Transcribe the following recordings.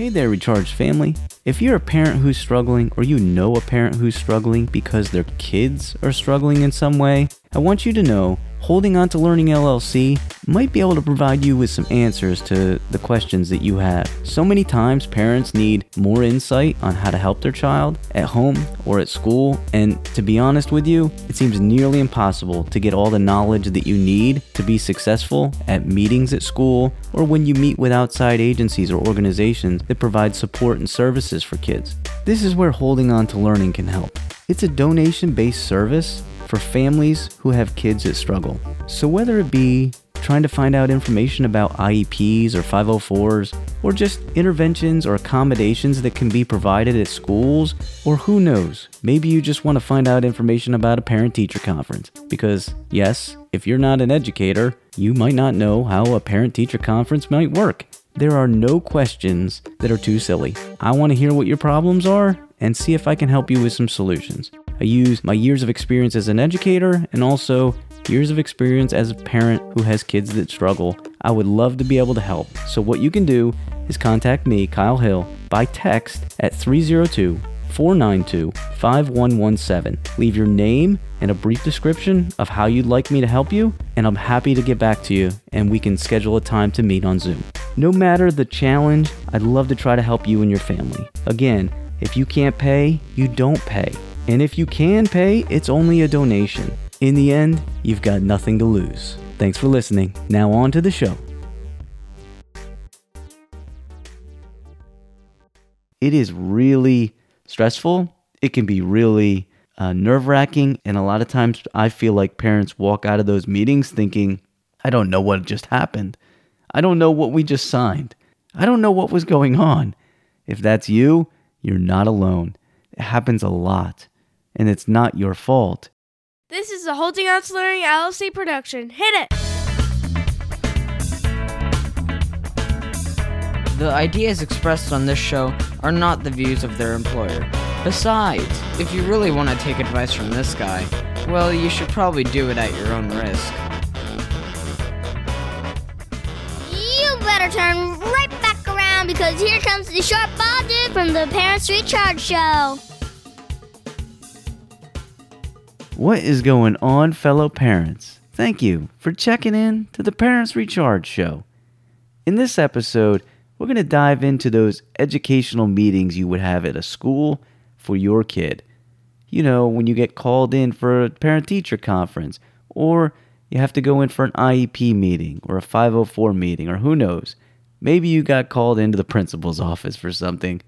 Hey there, Recharged family. If you're a parent who's struggling, or you know a parent who's struggling because their kids are struggling in some way, I want you to know Holding On to Learning LLC might be able to provide you with some answers to the questions that you have. So many times, parents need more insight on how to help their child at home or at school, and to be honest with you, it seems nearly impossible to get all the knowledge that you need to be successful at meetings at school or when you meet with outside agencies or organizations that provide support and services for kids. This is where Holding On to Learning can help. It's a donation based service for families who have kids that struggle. So, whether it be trying to find out information about IEPs or 504s, or just interventions or accommodations that can be provided at schools, or who knows, maybe you just want to find out information about a parent teacher conference. Because, yes, if you're not an educator, you might not know how a parent teacher conference might work. There are no questions that are too silly. I want to hear what your problems are and see if I can help you with some solutions. I use my years of experience as an educator and also years of experience as a parent who has kids that struggle. I would love to be able to help. So, what you can do is contact me, Kyle Hill, by text at 302 492 5117. Leave your name and a brief description of how you'd like me to help you, and I'm happy to get back to you and we can schedule a time to meet on Zoom. No matter the challenge, I'd love to try to help you and your family. Again, if you can't pay, you don't pay. And if you can pay, it's only a donation. In the end, you've got nothing to lose. Thanks for listening. Now, on to the show. It is really stressful. It can be really uh, nerve wracking. And a lot of times, I feel like parents walk out of those meetings thinking, I don't know what just happened. I don't know what we just signed. I don't know what was going on. If that's you, you're not alone. It happens a lot and it's not your fault. This is a Holding On to Learning LLC production. Hit it! The ideas expressed on this show are not the views of their employer. Besides, if you really want to take advice from this guy, well, you should probably do it at your own risk. You better turn right back around because here comes the short bald dude from the Parents Recharge Show. What is going on, fellow parents? Thank you for checking in to the Parents Recharge Show. In this episode, we're going to dive into those educational meetings you would have at a school for your kid. You know, when you get called in for a parent teacher conference, or you have to go in for an IEP meeting, or a 504 meeting, or who knows. Maybe you got called into the principal's office for something.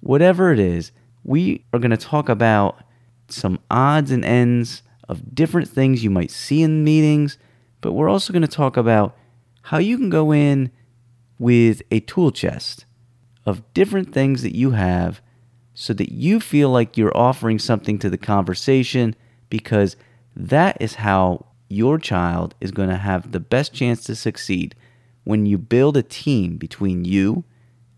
Whatever it is, we are going to talk about some odds and ends of different things you might see in meetings, but we're also going to talk about how you can go in with a tool chest of different things that you have so that you feel like you're offering something to the conversation because that is how your child is going to have the best chance to succeed when you build a team between you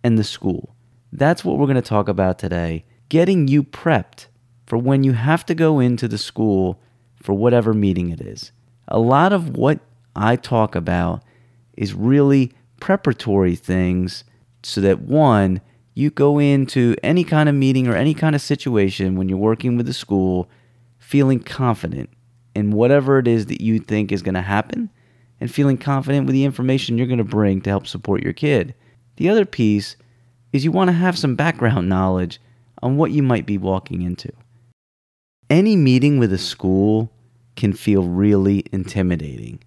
and the school. That's what we're going to talk about today getting you prepped for when you have to go into the school for whatever meeting it is. A lot of what I talk about is really preparatory things so that one, you go into any kind of meeting or any kind of situation when you're working with the school feeling confident in whatever it is that you think is going to happen and feeling confident with the information you're going to bring to help support your kid. The other piece is you want to have some background knowledge on what you might be walking into any meeting with a school can feel really intimidating,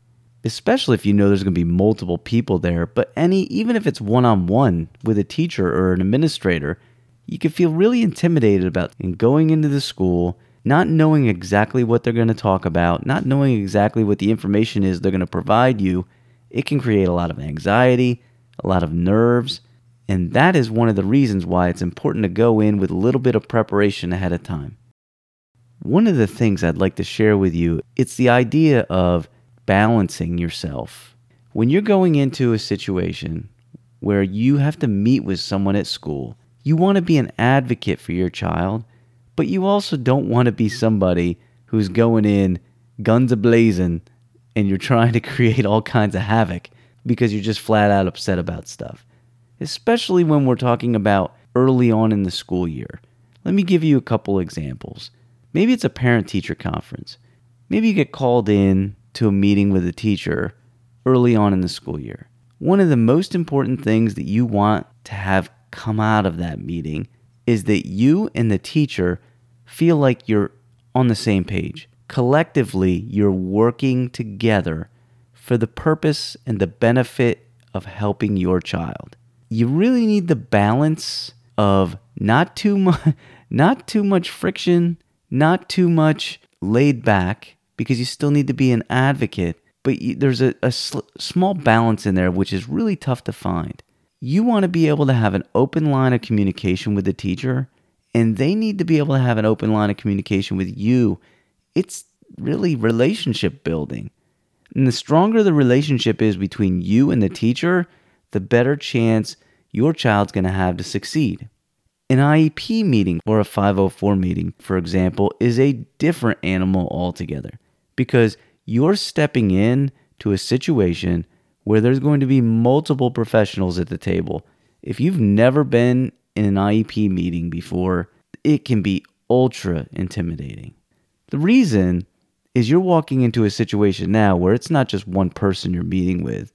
especially if you know there's going to be multiple people there. But any, even if it's one on one with a teacher or an administrator, you can feel really intimidated about going into the school, not knowing exactly what they're going to talk about, not knowing exactly what the information is they're going to provide you. It can create a lot of anxiety, a lot of nerves. And that is one of the reasons why it's important to go in with a little bit of preparation ahead of time. One of the things I'd like to share with you, it's the idea of balancing yourself. When you're going into a situation where you have to meet with someone at school, you want to be an advocate for your child, but you also don't want to be somebody who's going in guns ablazing and you're trying to create all kinds of havoc because you're just flat out upset about stuff. especially when we're talking about early on in the school year. Let me give you a couple examples. Maybe it's a parent teacher conference. Maybe you get called in to a meeting with a teacher early on in the school year. One of the most important things that you want to have come out of that meeting is that you and the teacher feel like you're on the same page. Collectively, you're working together for the purpose and the benefit of helping your child. You really need the balance of not too much not too much friction, not too much laid back because you still need to be an advocate, but you, there's a, a sl- small balance in there which is really tough to find. You want to be able to have an open line of communication with the teacher, and they need to be able to have an open line of communication with you. It's really relationship building. And the stronger the relationship is between you and the teacher, the better chance your child's going to have to succeed. An IEP meeting or a 504 meeting, for example, is a different animal altogether because you're stepping in to a situation where there's going to be multiple professionals at the table. If you've never been in an IEP meeting before, it can be ultra intimidating. The reason is you're walking into a situation now where it's not just one person you're meeting with,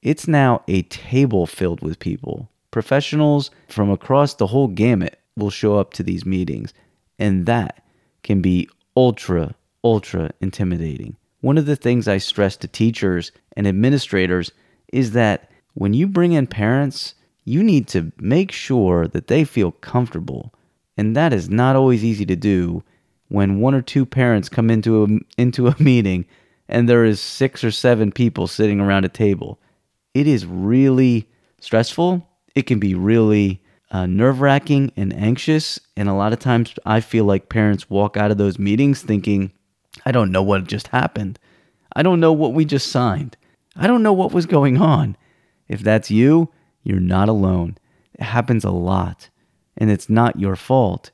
it's now a table filled with people Professionals from across the whole gamut will show up to these meetings, and that can be ultra, ultra intimidating. One of the things I stress to teachers and administrators is that when you bring in parents, you need to make sure that they feel comfortable. And that is not always easy to do when one or two parents come into a, into a meeting and there is six or seven people sitting around a table. It is really stressful it can be really uh, nerve wracking and anxious. And a lot of times I feel like parents walk out of those meetings thinking, I don't know what just happened. I don't know what we just signed. I don't know what was going on. If that's you, you're not alone. It happens a lot, and it's not your fault.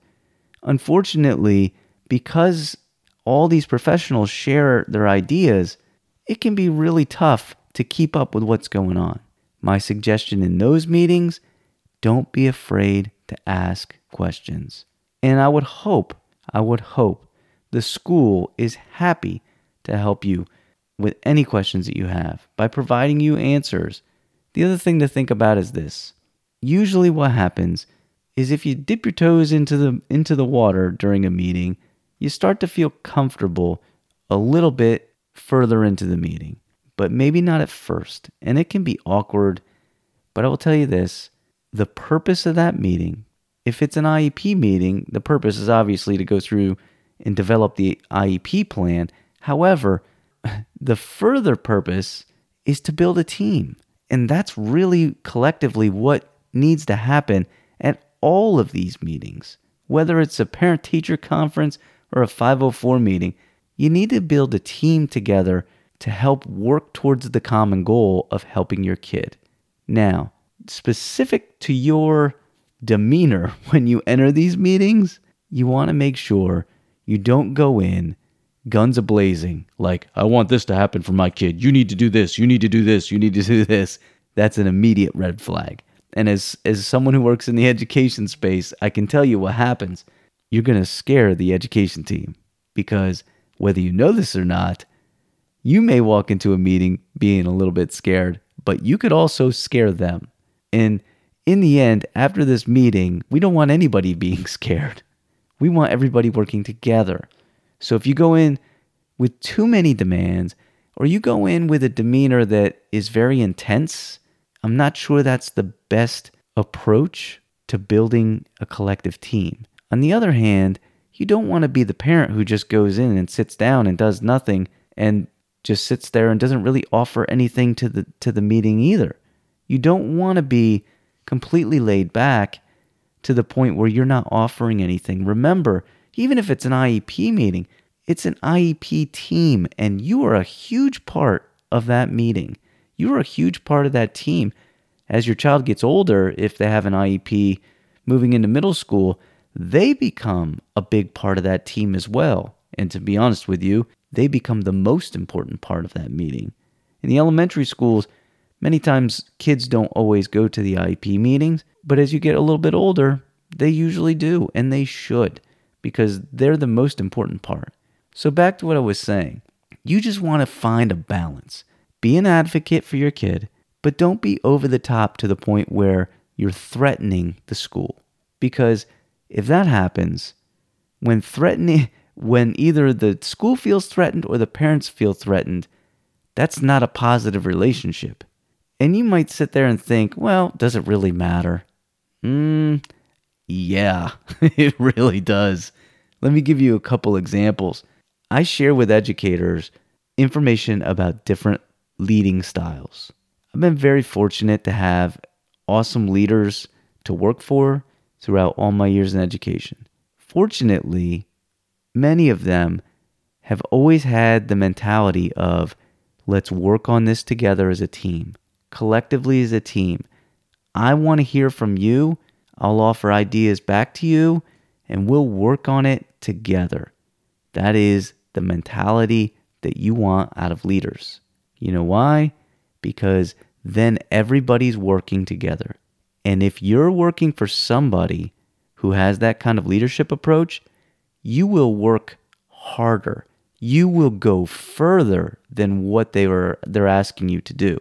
Unfortunately, because all these professionals share their ideas, it can be really tough to keep up with what's going on. My suggestion in those meetings don't be afraid to ask questions. And I would hope, I would hope the school is happy to help you with any questions that you have by providing you answers. The other thing to think about is this. Usually what happens is if you dip your toes into the into the water during a meeting, you start to feel comfortable a little bit further into the meeting but maybe not at first. And it can be awkward. But I will tell you this the purpose of that meeting, if it's an IEP meeting, the purpose is obviously to go through and develop the IEP plan. However, the further purpose is to build a team. And that's really collectively what needs to happen at all of these meetings. Whether it's a parent teacher conference or a 504 meeting, you need to build a team together to help work towards the common goal of helping your kid. Now, specific to your demeanor when you enter these meetings, you want to make sure you don't go in guns a blazing, like, I want this to happen for my kid. You need to do this. You need to do this. You need to do this. That's an immediate red flag. And as, as someone who works in the education space, I can tell you what happens. You're going to scare the education team because whether you know this or not, you may walk into a meeting being a little bit scared, but you could also scare them. And in the end, after this meeting, we don't want anybody being scared. We want everybody working together. So if you go in with too many demands, or you go in with a demeanor that is very intense, I'm not sure that's the best approach to building a collective team. On the other hand, you don't want to be the parent who just goes in and sits down and does nothing and just sits there and doesn't really offer anything to the to the meeting either. You don't want to be completely laid back to the point where you're not offering anything. Remember, even if it's an IEP meeting, it's an IEP team and you are a huge part of that meeting. You are a huge part of that team. As your child gets older, if they have an IEP moving into middle school, they become a big part of that team as well. And to be honest with you, they become the most important part of that meeting. In the elementary schools, Many times kids don't always go to the IEP meetings, but as you get a little bit older, they usually do, and they should, because they're the most important part. So, back to what I was saying you just want to find a balance. Be an advocate for your kid, but don't be over the top to the point where you're threatening the school. Because if that happens, when threatening, when either the school feels threatened or the parents feel threatened, that's not a positive relationship. And you might sit there and think, well, does it really matter? Mm, yeah, it really does. Let me give you a couple examples. I share with educators information about different leading styles. I've been very fortunate to have awesome leaders to work for throughout all my years in education. Fortunately, many of them have always had the mentality of let's work on this together as a team, collectively as a team. I want to hear from you. I'll offer ideas back to you, and we'll work on it together. That is the mentality that you want out of leaders. You know why? Because then everybody's working together. And if you're working for somebody who has that kind of leadership approach, you will work harder. You will go further than what they were they're asking you to do.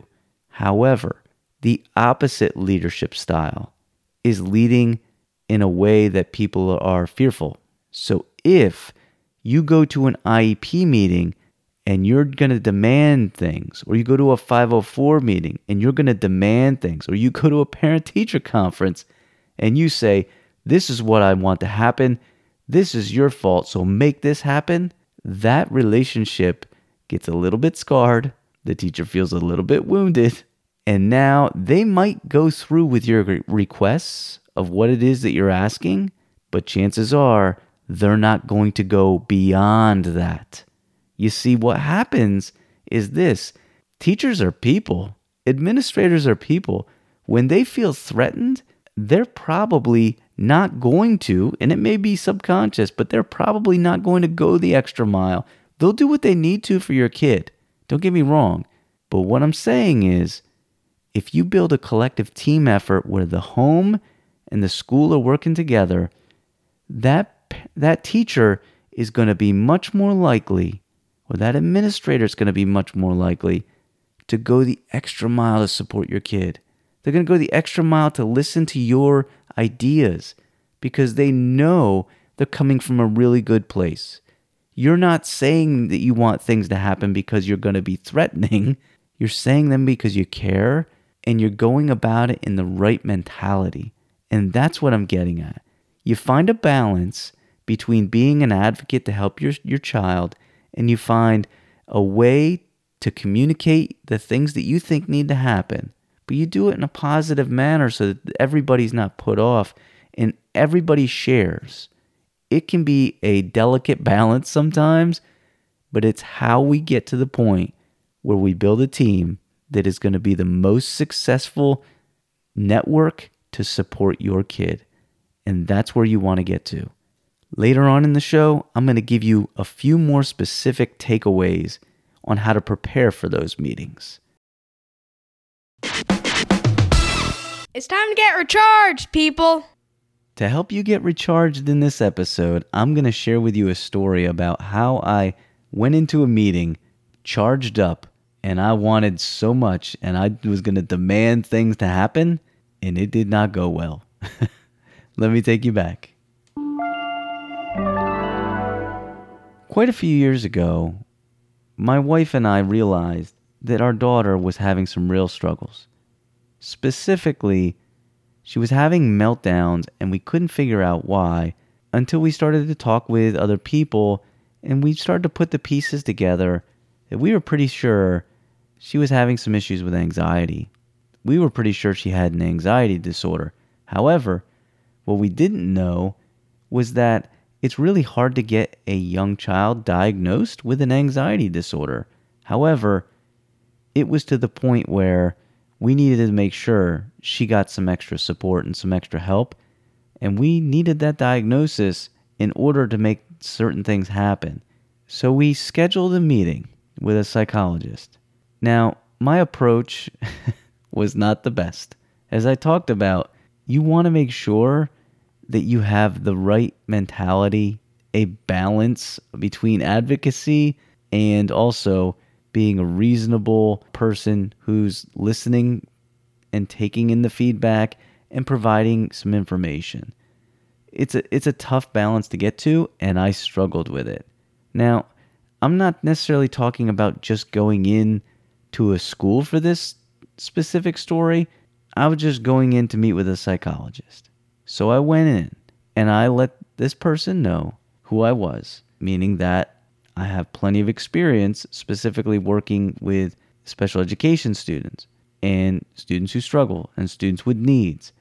However, the opposite leadership style is leading in a way that people are fearful. So if you go to an IEP meeting and you're going to demand things, or you go to a 504 meeting and you're going to demand things, or you go to a parent teacher conference and you say, This is what I want to happen. This is your fault. So make this happen. That relationship gets a little bit scarred. The teacher feels a little bit wounded. And now they might go through with your requests of what it is that you're asking, but chances are they're not going to go beyond that. You see, what happens is this teachers are people, administrators are people. When they feel threatened, they're probably not going to, and it may be subconscious, but they're probably not going to go the extra mile. They'll do what they need to for your kid. Don't get me wrong. But what I'm saying is, if you build a collective team effort where the home and the school are working together, that that teacher is going to be much more likely, or that administrator is going to be much more likely to go the extra mile to support your kid. They're going to go the extra mile to listen to your ideas because they know they're coming from a really good place. You're not saying that you want things to happen because you're going to be threatening. You're saying them because you care and you're going about it in the right mentality. And that's what I'm getting at. You find a balance between being an advocate to help your, your child and you find a way to communicate the things that you think need to happen, but you do it in a positive manner so that everybody's not put off and everybody shares. It can be a delicate balance sometimes, but it's how we get to the point where we build a team that is going to be the most successful network to support your kid. And that's where you want to get to. Later on in the show, I'm going to give you a few more specific takeaways on how to prepare for those meetings. It's time to get recharged, people. To help you get recharged in this episode, I'm going to share with you a story about how I went into a meeting charged up and I wanted so much and I was going to demand things to happen and it did not go well. Let me take you back. Quite a few years ago, my wife and I realized that our daughter was having some real struggles. Specifically, she was having meltdowns and we couldn't figure out why until we started to talk with other people and we started to put the pieces together that we were pretty sure she was having some issues with anxiety. We were pretty sure she had an anxiety disorder. However, what we didn't know was that it's really hard to get a young child diagnosed with an anxiety disorder. However, it was to the point where we needed to make sure she got some extra support and some extra help, and we needed that diagnosis in order to make certain things happen. So we scheduled a meeting with a psychologist. Now, my approach was not the best. As I talked about, you want to make sure that you have the right mentality, a balance between advocacy and also being a reasonable person who's listening and taking in the feedback and providing some information. It's a it's a tough balance to get to and I struggled with it. Now, I'm not necessarily talking about just going in to a school for this specific story. I was just going in to meet with a psychologist. So I went in and I let this person know who I was, meaning that I have plenty of experience specifically working with special education students and students who struggle and students with needs.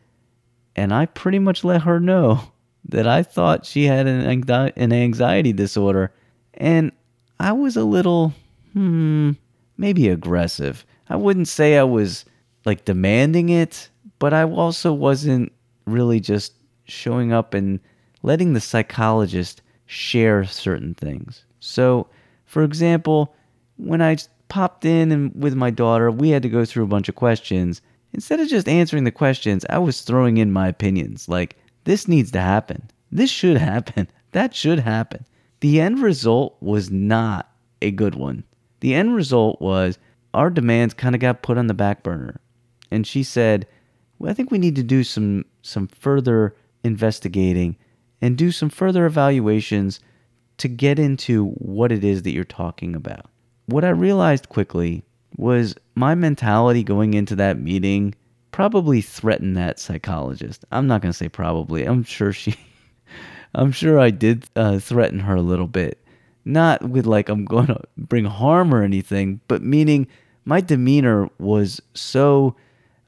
And I pretty much let her know that I thought she had an anxiety disorder. And I was a little, hmm, maybe aggressive. I wouldn't say I was like demanding it, but I also wasn't really just showing up and letting the psychologist share certain things. So, for example, when I popped in and with my daughter, we had to go through a bunch of questions. Instead of just answering the questions, I was throwing in my opinions like, this needs to happen. This should happen. That should happen. The end result was not a good one. The end result was our demands kind of got put on the back burner. And she said, well, I think we need to do some some further investigating and do some further evaluations to get into what it is that you're talking about. What I realized quickly was my mentality going into that meeting probably threatened that psychologist. I'm not going to say probably. I'm sure she I'm sure I did uh, threaten her a little bit. Not with like I'm going to bring harm or anything, but meaning my demeanor was so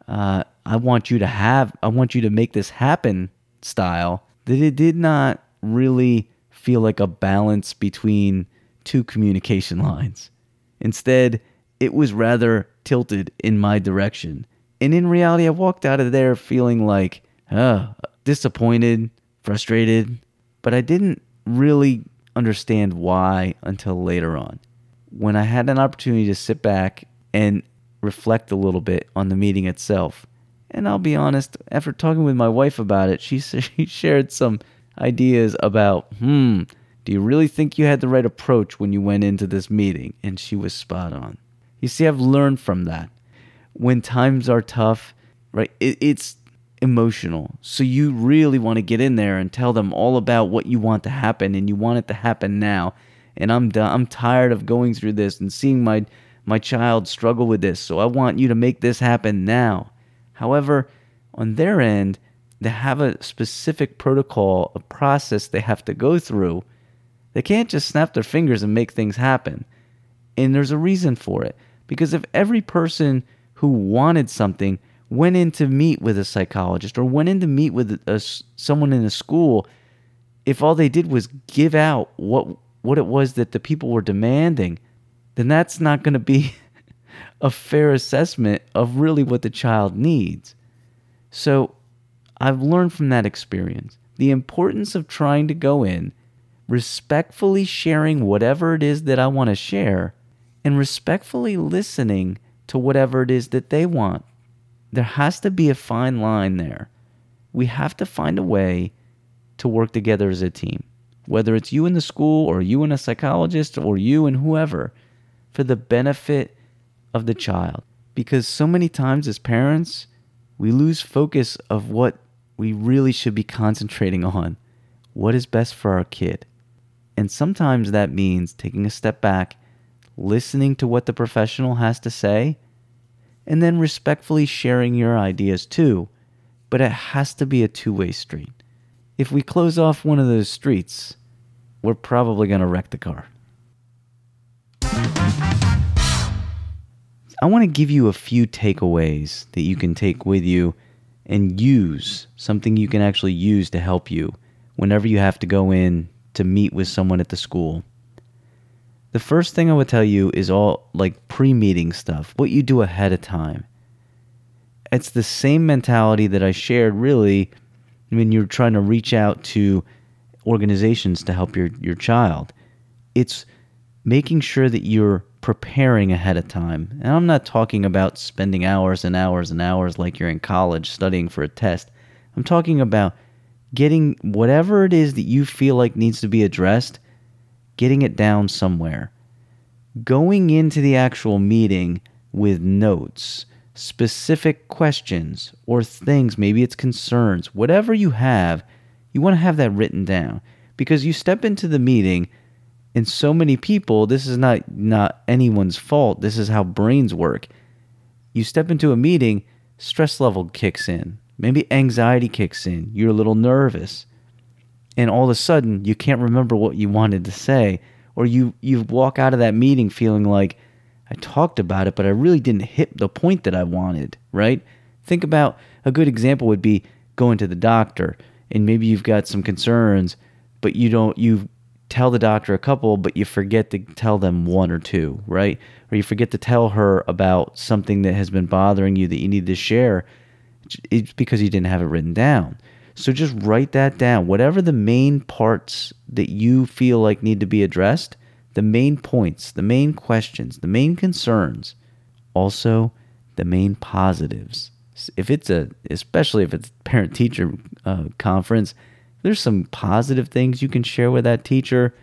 uh, I want you to have, I want you to make this happen style that it did not really feel like a balance between two communication lines. Instead, it was rather tilted in my direction. And in reality, I walked out of there feeling like, uh, disappointed, frustrated, but I didn't really understand why until later on. When I had an opportunity to sit back and reflect a little bit on the meeting itself. And I'll be honest, after talking with my wife about it, she, she shared some ideas about, hmm, do you really think you had the right approach when you went into this meeting? And she was spot on. You see, I've learned from that. When times are tough, right, it, it's emotional. So you really want to get in there and tell them all about what you want to happen and you want it to happen now. And I'm done. I'm tired of going through this and seeing my my child struggle with this. So I want you to make this happen now. However, on their end, they have a specific protocol, a process they have to go through. They can't just snap their fingers and make things happen. And there's a reason for it. Because if every person who wanted something went in to meet with a psychologist or went in to meet with a, someone in a school, if all they did was give out what what it was that the people were demanding, then that's not going to be a fair assessment of really what the child needs. So, I've learned from that experience the importance of trying to go in, respectfully sharing whatever it is that I want to share, and respectfully listening to whatever it is that they want there has to be a fine line there. We have to find a way to work together as a team, whether it's you in the school or you and a psychologist or you and whoever, for the benefit of the child. Because so many times as parents, we lose focus of what we really should be concentrating on what is best for our kid. And sometimes that means taking a step back, listening to what the professional has to say, and then respectfully sharing your ideas too. But it has to be a two way street. If we close off one of those streets, we're probably going to wreck the car. I want to give you a few takeaways that you can take with you and use, something you can actually use to help you whenever you have to go in to meet with someone at the school the first thing I would tell you is all like pre meeting stuff, what you do ahead of time. It's the same mentality that I shared really when you're trying to reach out to organizations to help your, your child. It's making sure that you're preparing ahead of time. And I'm not talking about spending hours and hours and hours like you're in college studying for a test. I'm talking about getting whatever it is that you feel like needs to be addressed, getting it down somewhere. Going into the actual meeting with notes, specific questions or things, maybe it's concerns, whatever you have, you want to have that written down. Because you step into the meeting and so many people this is not not anyone's fault this is how brains work. You step into a meeting stress level kicks in. Maybe anxiety kicks in. You're a little nervous and all of a sudden you can't remember what you wanted to say or you you walk out of that meeting feeling like I talked about it but I really didn't hit the point that I wanted right think about a good example would be going to the doctor and maybe you've got some concerns but you don't you tell the doctor a couple, but you forget to tell them one or two, right? Or you forget to tell her about something that has been bothering you that you need to share. It's because you didn't have it written down. So just write that down. Whatever the main parts that you feel like need to be addressed, the main points, the main questions, the main concerns, also the main positives. If it's a, especially if it's parent teacher uh, conference, there's some positive things you can share with that teacher,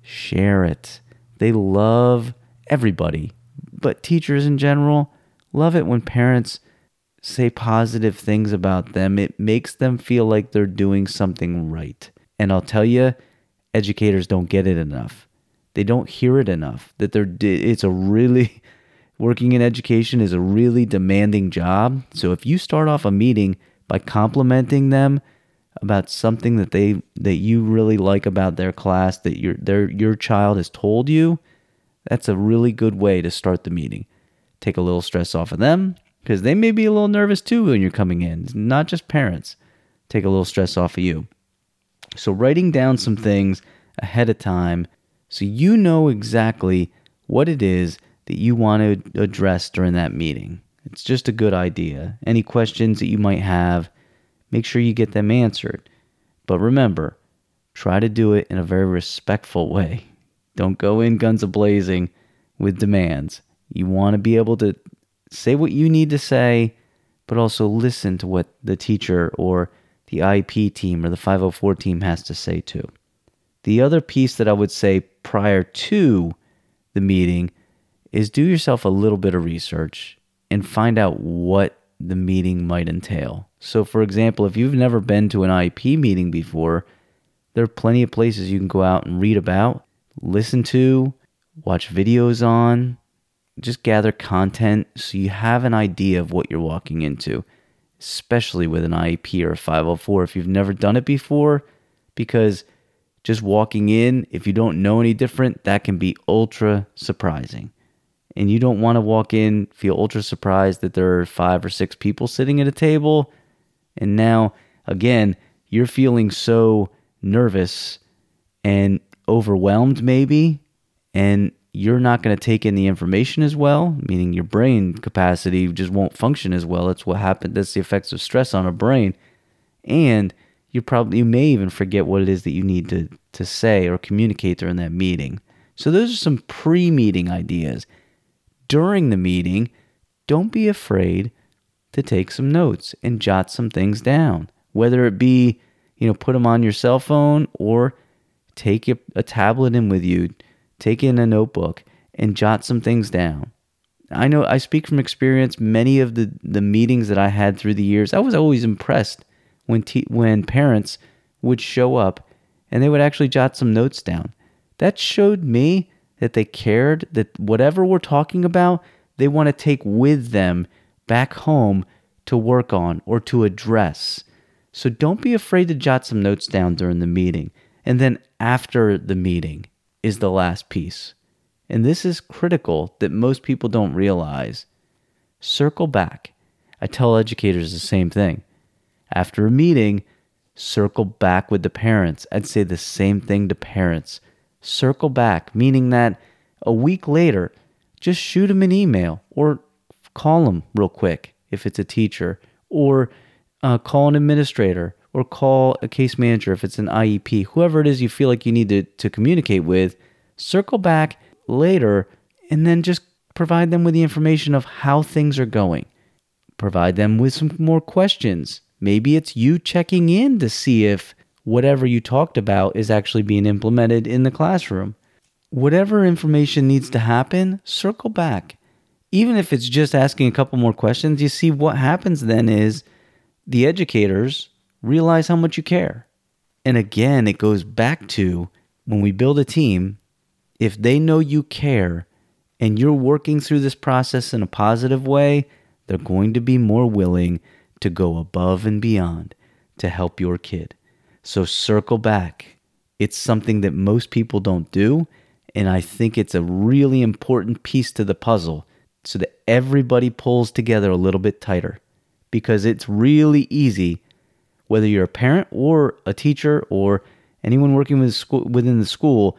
share it. They love everybody, but teachers in general love it when parents say positive things about them. It makes them feel like they're doing something right. And I'll tell you, educators don't get it enough. They don't hear it enough that they're it's a really working in education is a really demanding job. So if you start off a meeting by complimenting them about something that they that you really like about their class that your their your child has told you, that's a really good way to start the meeting. Take a little stress off of them because they may be a little nervous too when you're coming in. It's not just parents. Take a little stress off of you. So writing down some mm-hmm. things ahead of time so you know exactly what it is that you want to address during that meeting. It's just a good idea. Any questions that you might have, make sure you get them answered. But remember, try to do it in a very respectful way. Don't go in guns a blazing with demands. You want to be able to say what you need to say, but also listen to what the teacher or the IEP team or the 504 team has to say too. The other piece that I would say prior to the meeting is do yourself a little bit of research and find out what the meeting might entail. So, for example, if you've never been to an IEP meeting before, there are plenty of places you can go out and read about, listen to, watch videos on, just gather content so you have an idea of what you're walking into, especially with an IEP or a 504 if you've never done it before, because just walking in, if you don't know any different, that can be ultra surprising and you don't want to walk in, feel ultra surprised that there are five or six people sitting at a table. And now, again, you're feeling so nervous and overwhelmed, maybe, and you're not going to take in the information as well, meaning your brain capacity just won't function as well. That's what happened. That's the effects of stress on a brain. And you probably you may even forget what it is that you need to to say or communicate during that meeting. So those are some pre-meeting ideas during the meeting, don't be afraid to take some notes and jot some things down. Whether it be, you know, put them on your cell phone or take a, a tablet in with you, take in a notebook and jot some things down. I know I speak from experience. Many of the, the meetings that I had through the years, I was always impressed when te- when parents would show up and they would actually jot some notes down. That showed me that they cared, that whatever we're talking about, they want to take with them back home to work on or to address. So don't be afraid to jot some notes down during the meeting. And then after the meeting is the last piece. And this is critical that most people don't realize. Circle back. I tell educators the same thing. After a meeting, circle back with the parents. I'd say the same thing to parents circle back, meaning that a week later, just shoot them an email or call them real quick if it's a teacher, or uh, call an administrator, or call a case manager if it's an IEP, whoever it is you feel like you need to, to communicate with, circle back later and then just provide them with the information of how things are going. Provide them with some more questions. Maybe it's you checking in to see if whatever you talked about is actually being implemented in the classroom. Whatever information needs to happen, circle back. Even if it's just asking a couple more questions, you see what happens then is the educators realize how much you care. And again, it goes back to when we build a team, if they know you care and you're working through this process in a positive way, they're going to be more willing to go above and beyond to help your kid. So circle back. It's something that most people don't do. And I think it's a really important piece to the puzzle so that everybody pulls together a little bit tighter because it's really easy, whether you're a parent or a teacher or anyone working with school, within the school,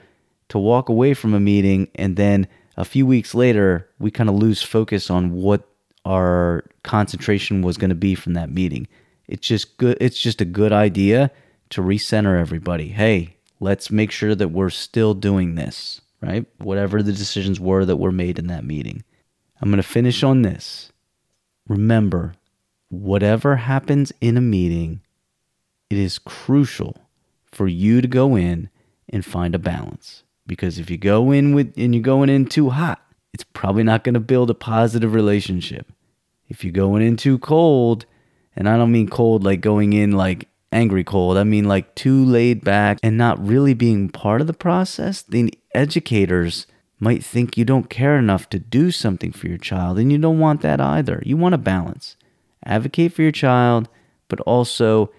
to walk away from a meeting and then a few weeks later, we kind of lose focus on what our concentration was going to be from that meeting. It's just good. It's just a good idea to recenter everybody. Hey, let's make sure that we're still doing this, right? Whatever the decisions were that were made in that meeting. I'm going to finish on this. Remember, whatever happens in a meeting, it is crucial for you to go in and find a balance. Because if you go in with and you're going in too hot, it's probably not going to build a positive relationship. If you're going in too cold, and I don't mean cold like going in like angry cold, I mean like too laid back and not really being part of the process, then educators might think you don't care enough to do something for your child, and you don't want that either. You want a balance. Advocate for your child, but also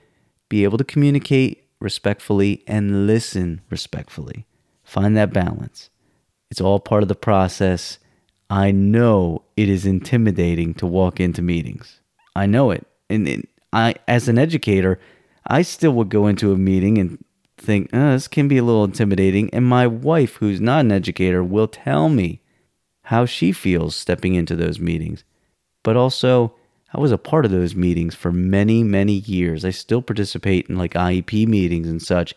be able to communicate respectfully and listen respectfully. Find that balance. It's all part of the process. I know it is intimidating to walk into meetings. I know it. And, and I as an educator, I still would go into a meeting and think, oh, this can be a little intimidating. And my wife, who's not an educator, will tell me how she feels stepping into those meetings. But also, I was a part of those meetings for many, many years. I still participate in like IEP meetings and such,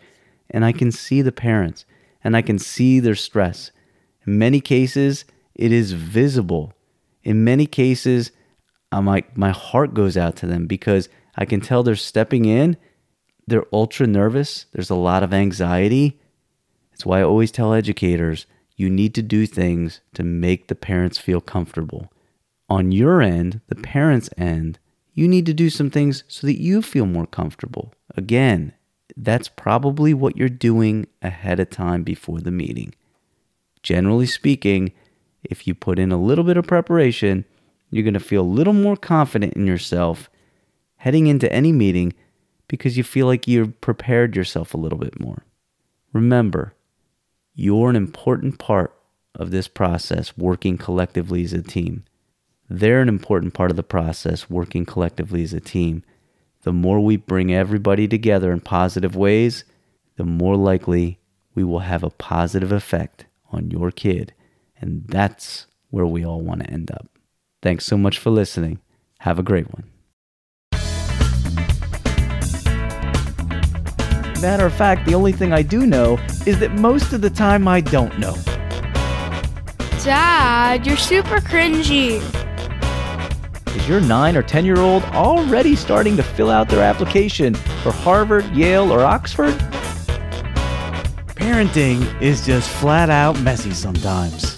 and I can see the parents and I can see their stress. In many cases, it is visible. In many cases, I'm like, my heart goes out to them because I can tell they're stepping in. They're ultra nervous. There's a lot of anxiety. That's why I always tell educators you need to do things to make the parents feel comfortable. On your end, the parents' end, you need to do some things so that you feel more comfortable. Again, that's probably what you're doing ahead of time before the meeting. Generally speaking, if you put in a little bit of preparation, you're going to feel a little more confident in yourself heading into any meeting because you feel like you've prepared yourself a little bit more. Remember, you're an important part of this process working collectively as a team. They're an important part of the process working collectively as a team the more we bring everybody together in positive ways, the more likely we will have a positive effect on your kid. And that's where we all want to end up. Thanks so much for listening. Have a great one. Matter of fact, the only thing I do know is that most of the time I don't know. Dad, you're super cringy. Is your 9 or 10 year old already starting to fill out their application for Harvard, Yale, or Oxford? Parenting is just flat out messy sometimes.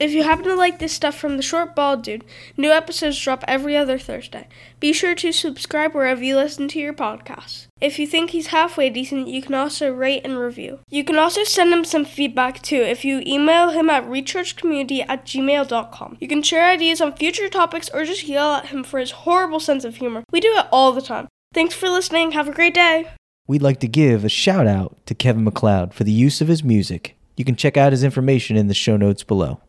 If you happen to like this stuff from the Short Bald Dude, new episodes drop every other Thursday. Be sure to subscribe wherever you listen to your podcasts. If you think he's halfway decent, you can also rate and review. You can also send him some feedback too if you email him at rechargecommunity at gmail.com. You can share ideas on future topics or just yell at him for his horrible sense of humor. We do it all the time. Thanks for listening. Have a great day. We'd like to give a shout out to Kevin MacLeod for the use of his music. You can check out his information in the show notes below.